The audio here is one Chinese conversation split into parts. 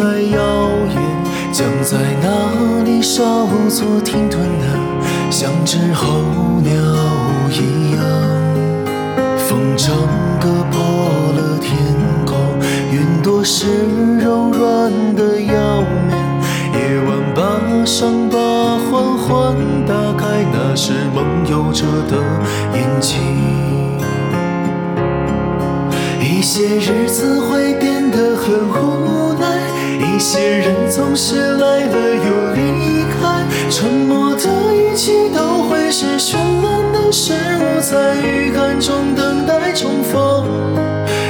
在遥远，将在哪里稍作停顿呢？像只候鸟一样，风筝割破了天空，云朵是柔软的要面。夜晚把伤疤缓缓打开，那是梦游者的眼睛。一些日子会变得很无。些人总是来了又离开，沉默的语气都会是绚烂的事物，在预感中等待重逢。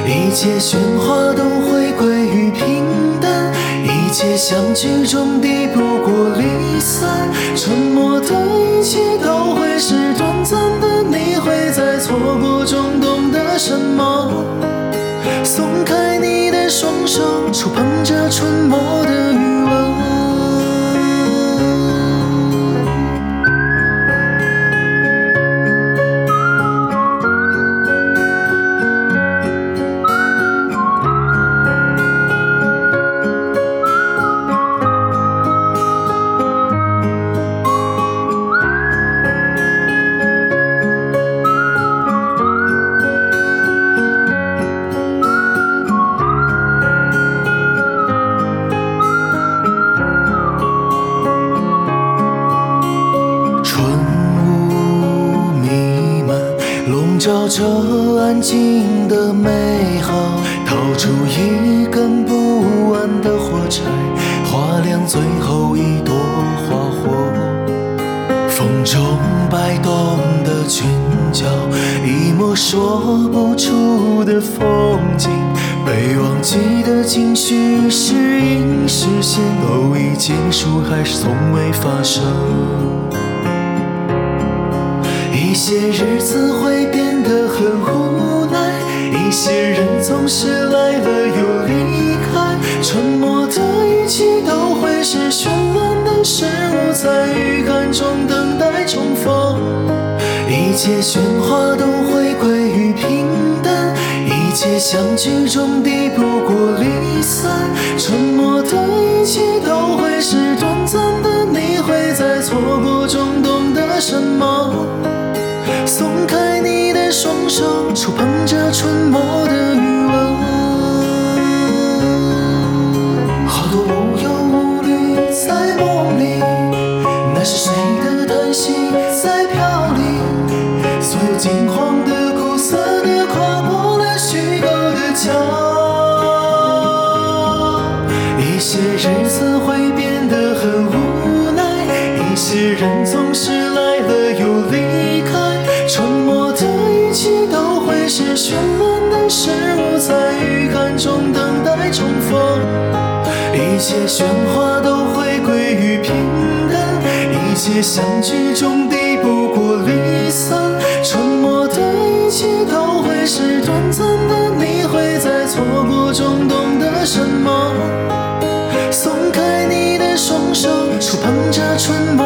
一切喧哗都会归于平淡，一切相聚终抵不过离散，沉默的一切都会是短暂的，你会在错过中懂得什么？松开你的双手，触碰着沉默的照着安静的美好。掏出一根不完的火柴，划亮最后一朵花火。风中摆动的裙角，一抹说不出的风景。被忘记的情绪是隐时现，都已结束还是从未发生？一些日子会变很无奈，一些人总是来了又离开，沉默的语气都会是绚烂的事物，在预感中等待重逢。一切喧哗都会归于平淡，一切相聚终抵不过离散，沉默的一切都会是短暂的，你会在错过中懂得什么？松开双手，触碰着春末的余温。好多无忧无虑在梦里，那是谁的叹息在飘零？所有惊慌的、苦涩的，跨过了虚构的墙。一些日子会变得很无奈，一些人总是来了又绚烂的事物，在预感中等待重逢。一切喧哗都会归于平淡，一切相聚终抵不过离散，沉默的一切都会是短暂的，你会在错过中懂得什么？松开你的双手，触碰着春末